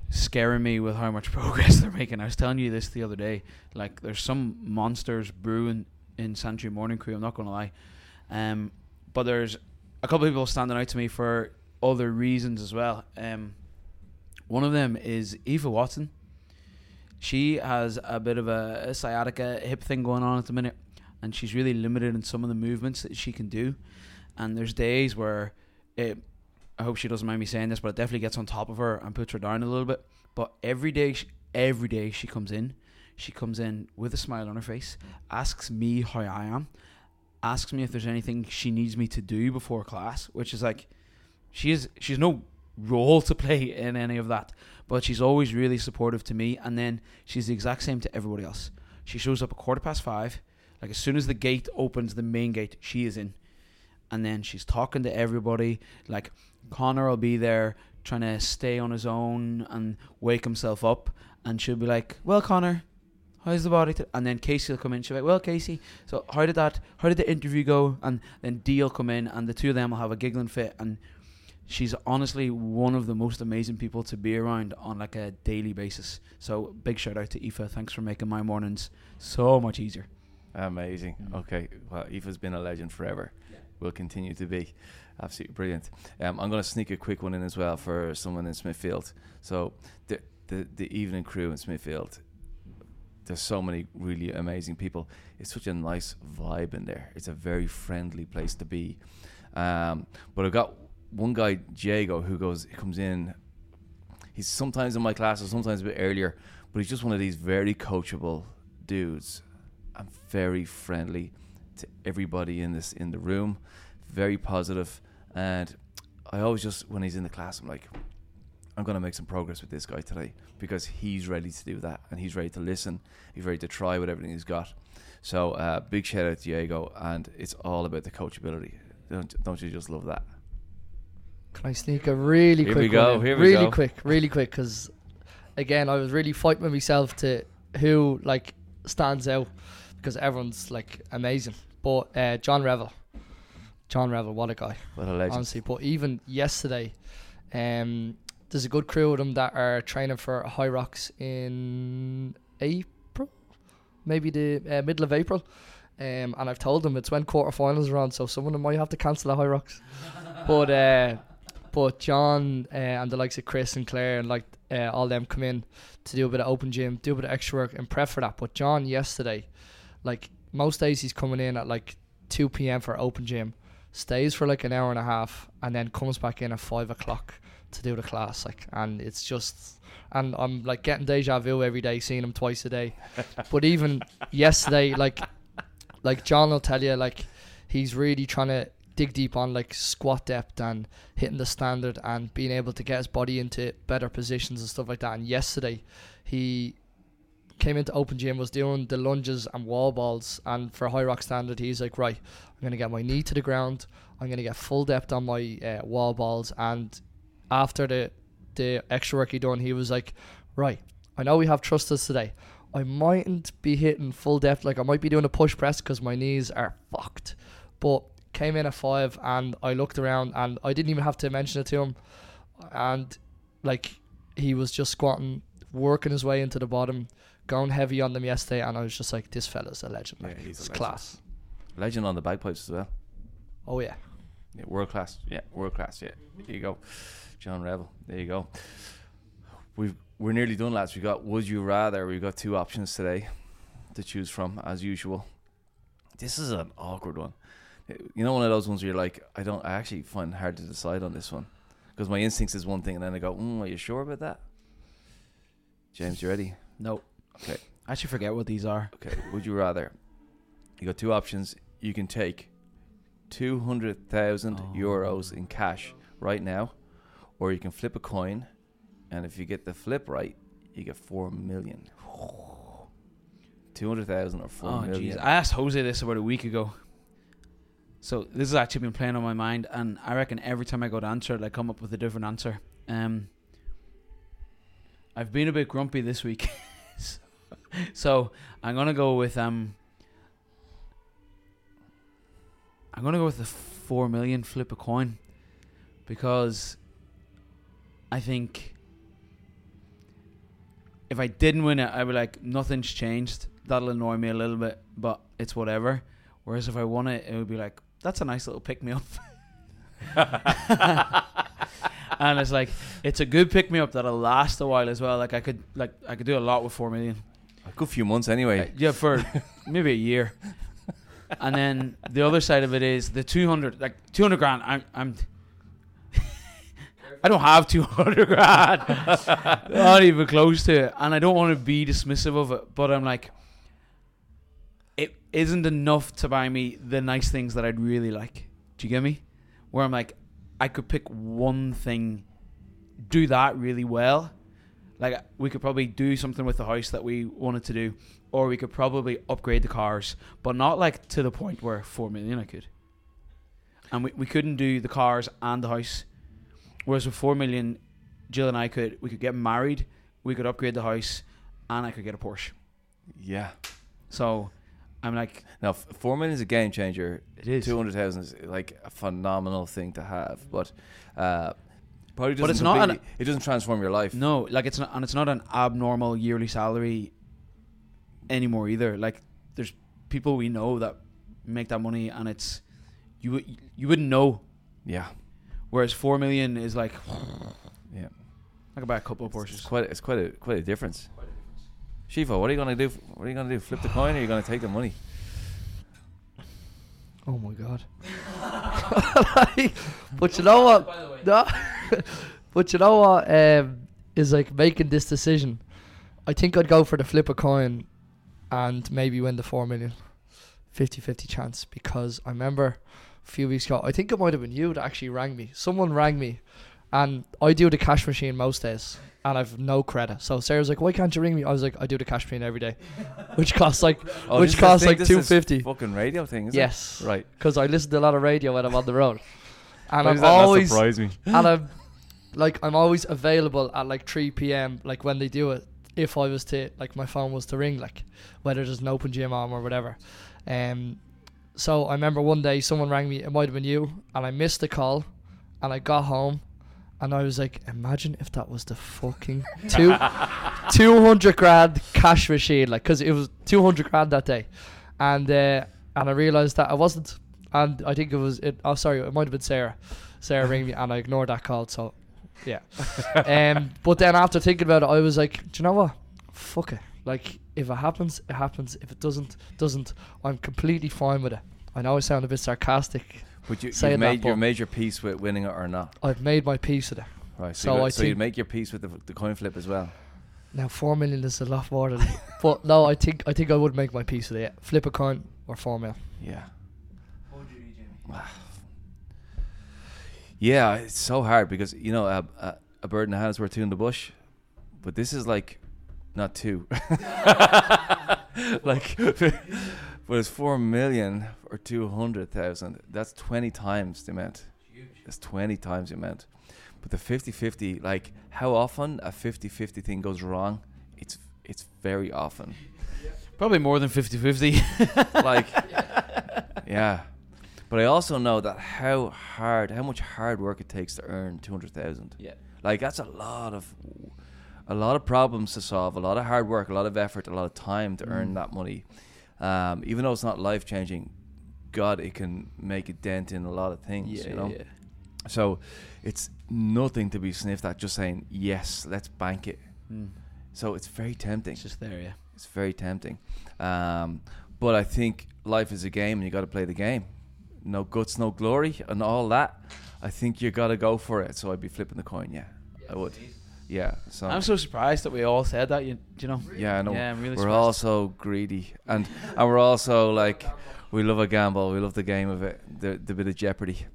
scaring me with how much progress they're making. I was telling you this the other day. Like, there's some monsters brewing in Sanctuary Morning Crew. I'm not going to lie. Um, but there's a couple of people standing out to me for other reasons as well. Um, one of them is Aoife Watson. She has a bit of a, a sciatica hip thing going on at the minute, and she's really limited in some of the movements that she can do. And there's days where it, I hope she doesn't mind me saying this, but it definitely gets on top of her and puts her down a little bit. But every day, she, every day she comes in, she comes in with a smile on her face, asks me how I am, asks me if there's anything she needs me to do before class, which is like, she is she's no role to play in any of that, but she's always really supportive to me. And then she's the exact same to everybody else. She shows up a quarter past five, like as soon as the gate opens, the main gate, she is in, and then she's talking to everybody. Like Connor will be there trying to stay on his own and wake himself up, and she'll be like, "Well, Connor." How's the body? T-? And then Casey will come in. She'll be like, "Well, Casey, so how did that? How did the interview go?" And then Dee will come in, and the two of them will have a giggling fit. And she's honestly one of the most amazing people to be around on like a daily basis. So big shout out to Aoife. Thanks for making my mornings so much easier. Amazing. Mm. Okay. Well, Aoife's been a legend forever. Will continue to be. Absolutely brilliant. Um, I'm going to sneak a quick one in as well for someone in Smithfield. So the the the evening crew in Smithfield. There's so many really amazing people. It's such a nice vibe in there. It's a very friendly place to be. Um, but I've got one guy, Jago, who goes, comes in. He's sometimes in my classes, sometimes a bit earlier, but he's just one of these very coachable dudes and very friendly to everybody in this in the room, very positive, and I always just when he's in the class, I'm like, I'm gonna make some progress with this guy today because he's ready to do that and he's ready to listen, he's ready to try with everything he's got. So uh, big shout out to Diego, and it's all about the coachability. Don't don't you just love that? Can I sneak a really Here quick we go, one in? here we really go. quick, really quick, because again, I was really fighting with myself to who like stands out because everyone's like amazing. But uh, John Revel, John Revel, what a guy, What a legend. honestly. But even yesterday, um, there's a good crew of them that are training for Hyrox in April, maybe the uh, middle of April. Um, and I've told them it's when quarterfinals are on, so some of them might have to cancel the Hyrox. but uh, but John uh, and the likes of Chris and Claire and like uh, all them come in to do a bit of open gym, do a bit of extra work and prep for that. But John yesterday, like most days he's coming in at like two p.m. for open gym, stays for like an hour and a half, and then comes back in at five o'clock to do the class. Like, and it's just. And I'm like getting deja vu every day, seeing him twice a day. but even yesterday, like, like John will tell you, like, he's really trying to dig deep on like squat depth and hitting the standard and being able to get his body into better positions and stuff like that. And yesterday, he came into open gym, was doing the lunges and wall balls, and for Hyrox standard, he's like, right, I'm gonna get my knee to the ground, I'm gonna get full depth on my uh, wall balls, and after the the extra work he done, he was like, right, I know we have thrusters today. I mightn't be hitting full depth, like I might be doing a push press because my knees are fucked, but came in at five and I looked around and I didn't even have to mention it to him, and like he was just squatting, working his way into the bottom, going heavy on them yesterday, and I was just like, this fella's a legend. Yeah, Like, he's a legend. class. Legend on the bagpipes as well. Oh yeah, Yeah, world class. Yeah, world class. Yeah, there you go, John Revel. There you go. We've we're nearly done, lads. We got would you rather. We've got two options today to choose from, as usual. This is an awkward one. You know, one of those ones where you're like, I don't. I actually find hard to decide on this one because my instincts is one thing, and then I go, mm, Are you sure about that? James, you ready? No. Okay. I actually forget what these are. Okay. Would you rather? You got two options. You can take two hundred thousand Oh. euros in cash right now, or you can flip a coin, and if you get the flip right, you get four million. Two hundred thousand or four Oh million. jeez, I asked Jose this about a week ago. So this has actually been playing on my mind, and I reckon every time I go to answer it, I come up with a different answer. Um, I've been a bit grumpy this week, so, I'm gonna go with um. I'm gonna go with the four million flip a coin, because I think if I didn't win it, I'd be like, nothing's changed. That'll annoy me a little bit, but it's whatever. Whereas if I won it, it would be like, that's a nice little pick me up. and it's like, it's a good pick me up that'll last a while as well. Like I could, like I could do a lot with four million. a good few months anyway. Uh, yeah, for maybe a year. And then the other side of it is the two hundred, like two hundred grand. I'm, I'm. I don't have two hundred grand, not even close to it, and I don't want to be dismissive of it. But I'm like, it isn't enough to buy me the nice things that I'd really like. Do you get me? Where I'm like, I could pick one thing, do that really well. Like we could probably do something with the house that we wanted to do, or we could probably upgrade the cars, but not like to the point where four million I could. And we, we couldn't do the cars and the house. Whereas with four million, Jill and I could we could get married, we could upgrade the house, and I could get a Porsche. Yeah. So I'm like, Now, four million is a game changer. it is. Two hundred thousand is like a phenomenal thing to have, but uh, probably doesn't. But it's not an- it doesn't transform your life. No, like it's not, and it's not an abnormal yearly salary anymore either. Like there's people we know that make that money, and it's you you wouldn't know. Yeah. Whereas four million is like Yeah. I could buy a couple of It's quite. It's quite a quite a difference. Shiva, what are you gonna do? What are you gonna do? Flip the coin, or are you gonna take the money? Oh my god. but you know what? No. but you know what? Um, is like making this decision. I think I'd go for the flip a coin, and maybe win the four million. 50-50 chance because I remember a few weeks ago. I think it might have been you that actually rang me. Someone rang me, and I do the cash machine most days, and I've no credit. So Sarah's like, "Why can't you ring me?" I was like, "I do the cash machine every day," which costs like Oh, Which costs thing- like is 250. Fucking radio thing, yes, it? Right. because I listen to a lot of radio when I'm on the road, and I'm always surprise me. and I'm like I'm always available at like 3 p.m. like when they do it. If I was to like my phone was to ring, like whether there's an open gym on or whatever. Um, so I remember one day someone rang me. It might have been you, and I missed the call, and I got home. And I was like, imagine if that was the fucking two, 200 grand cash machine, like, because it was 200 grand that day. And uh, and I realized that I wasn't. And I think it was, it. oh, sorry, it might have been Sarah. Sarah rang me, and I ignored that call. So, yeah. um, but then after thinking about it, I was like, do you know what? Fuck it. Like, if it happens, it happens. If it doesn't, doesn't. I'm completely fine with it. I know I sound a bit sarcastic. But you, Saying you've that, made your major peace with winning it or not. I've made my peace with it. Right. So So, you, I so you think- make your peace with the, the coin flip as well. Now four million is a lot more than. but no, I think I think I would make my peace with it. Flip a coin or four mil. Yeah. Yeah, it's so hard because you know a, a, a bird in the hand is worth two in the bush, but this is like not two. like, but it's four million or two hundred thousand. That's twenty times the amount. That's twenty times the amount. But the 50-50, like how often a 50-50 thing goes wrong, it's it's very often. Probably more than 50-50. like yeah but i also know that how hard how much hard work it takes to earn 200000 yeah. like that's a lot of a lot of problems to solve a lot of hard work a lot of effort a lot of time to earn Mm. that money um, even though it's not life changing God, it can make a dent in a lot of things. yeah, you know. yeah. So it's nothing to be sniffed at. Just saying yes, let's bank it. Mm. So it's very tempting. It's just there, yeah. It's very tempting. Um, but I think life is a game and you got to play the game. No guts, no glory, and all that. I think you got to go for it. So I'd be flipping the coin. Yeah, I would. Yeah. So I'm so surprised that we all said that. You, you know? yeah, I know. Yeah, I'm really we're surprised. all so greedy, and and we're also like we love a gamble. We love the game of it, the the bit of jeopardy.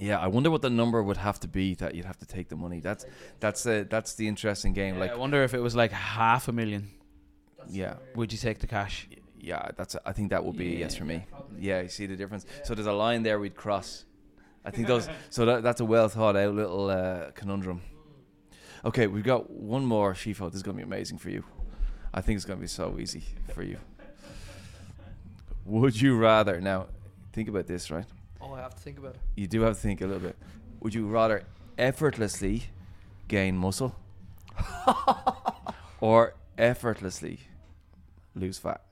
Yeah, I wonder what the number would have to be that you'd have to take the money. That's that's the that's the interesting game. Yeah, like I wonder if it was like half a million. yeah, Would you take the cash? yeah, that's I think that would be a yes for me. Yeah, you see the difference. So there's a line there we'd cross. I think those. So that, that's a well thought out little uh, conundrum. Okay, we've got one more, Shifo. This is going to be amazing for you. I think it's going to be so easy for you. Would you rather now? Think about this, right? Oh, I have to think about it. You do have to think a little bit. Would you rather effortlessly gain muscle or effortlessly lose fat?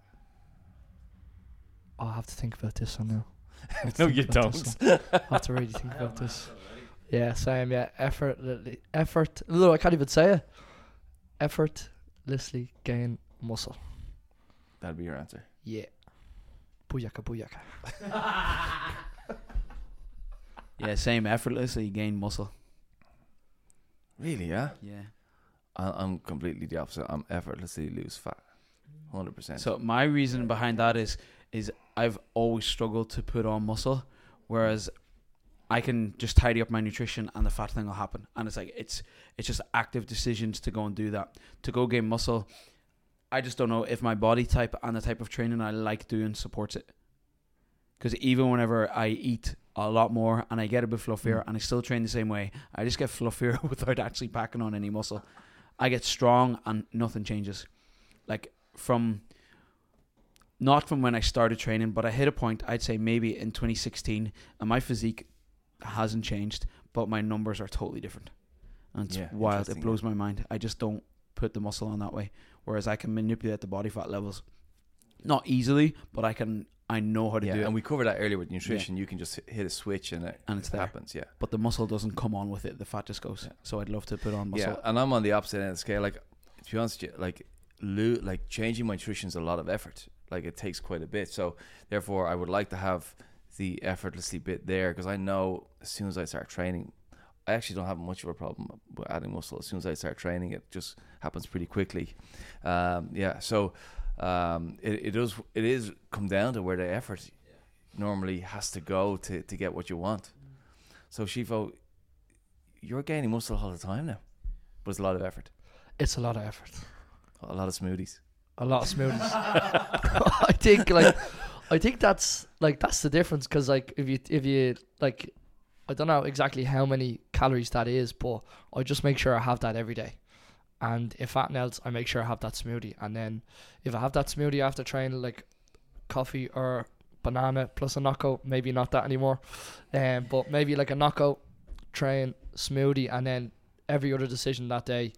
Oh, I have to think about this one now. I have to No, you don't. I have to really think about this. Yeah, same. Yeah, effortlessly, effort. No, I can't even say it. Effortlessly gain muscle. That'd be your answer. Yeah. Booyaka, booyaka. Yeah, same. Effortlessly gain muscle. Really? Yeah. Yeah. I, I'm completely the opposite. I'm effortlessly lose fat. Hundred percent. So my reason behind that is is I've always struggled to put on muscle, whereas I can just tidy up my nutrition and the fat thing will happen. And it's like it's it's just active decisions to go and do that. To go gain muscle, I just don't know if my body type and the type of training I like doing supports it. Because even whenever I eat a lot more and I get a bit fluffier Mm. and I still train the same way, I just get fluffier without actually packing on any muscle. I get strong and nothing changes. Like from not from when I started training, but I hit a point, I'd say maybe in 2016, and my physique hasn't changed, but my numbers are totally different. And it's Yeah, wild. It blows my mind. I just don't put the muscle on that way. Whereas I can manipulate the body fat levels. Not easily, but I can I know how to yeah, do it. and we covered that earlier with nutrition. You can just hit- hit a switch and it, And it happens. Yeah. but the muscle doesn't come on with it. The fat just goes. Yeah. So I'd love to put on muscle. Yeah, and I'm on the opposite end of the scale. Like, to be honest, with you, like, lo- like changing my nutrition is a lot of effort. Like, it takes quite a bit. So, therefore, I would like to have the effortlessly bit there because I know as soon as I start training, I actually don't have much of a problem with adding muscle. As soon as I start training, it just happens pretty quickly. Um, yeah, so um, it, it does. It is come down to where the effort normally has to go to to get what you want. So, Shifo, you're gaining muscle all the time now, but it's a lot of effort, It's a lot of effort. a lot of smoothies. A lot of smoothies. I think like I think that's like that's the difference because like if you if you like I don't know exactly how many calories that is, but I just make sure I have that every day. And if that else, I make sure I have that smoothie. And then if I have that smoothie after training, like coffee or banana plus a knockout, maybe not that anymore. Um, but maybe like a knockout, train, smoothie, and then every other decision that day.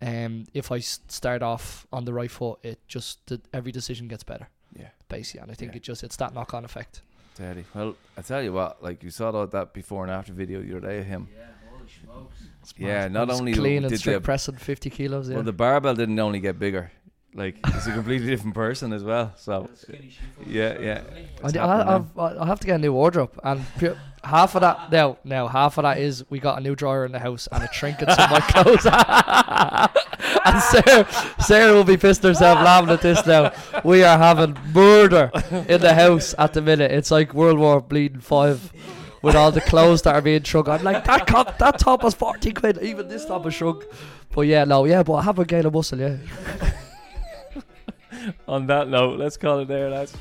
Um, if I start off on the right foot, it just every decision gets better, Yeah, basically. And I think Yeah. it just it's that knock on effect. Teddy. Well, I tell you what, like you saw that, that before and after video the other day of him. It's Yeah, not He's only clean did and the- strict pressing fifty kilos. Yeah. Well, the barbell didn't only get bigger, like he's a completely different person as well. So, yeah, yeah. I, It's I, happening. I've, have to get a new wardrobe, and pu- half of that now, now half of that is we got a new drawer in the house and a trinket in my clothes. and Sarah, Sarah will be pissed herself laughing at this now. We are having murder in the house at the minute. It's like World War Bleeding Five. With all the clothes that are being shrunk, I'm like that. Cop, that top was forty quid. Even this top was shrunk. But yeah, no, yeah, but I have a gain of muscle. Yeah. On that note, let's call it there, lads.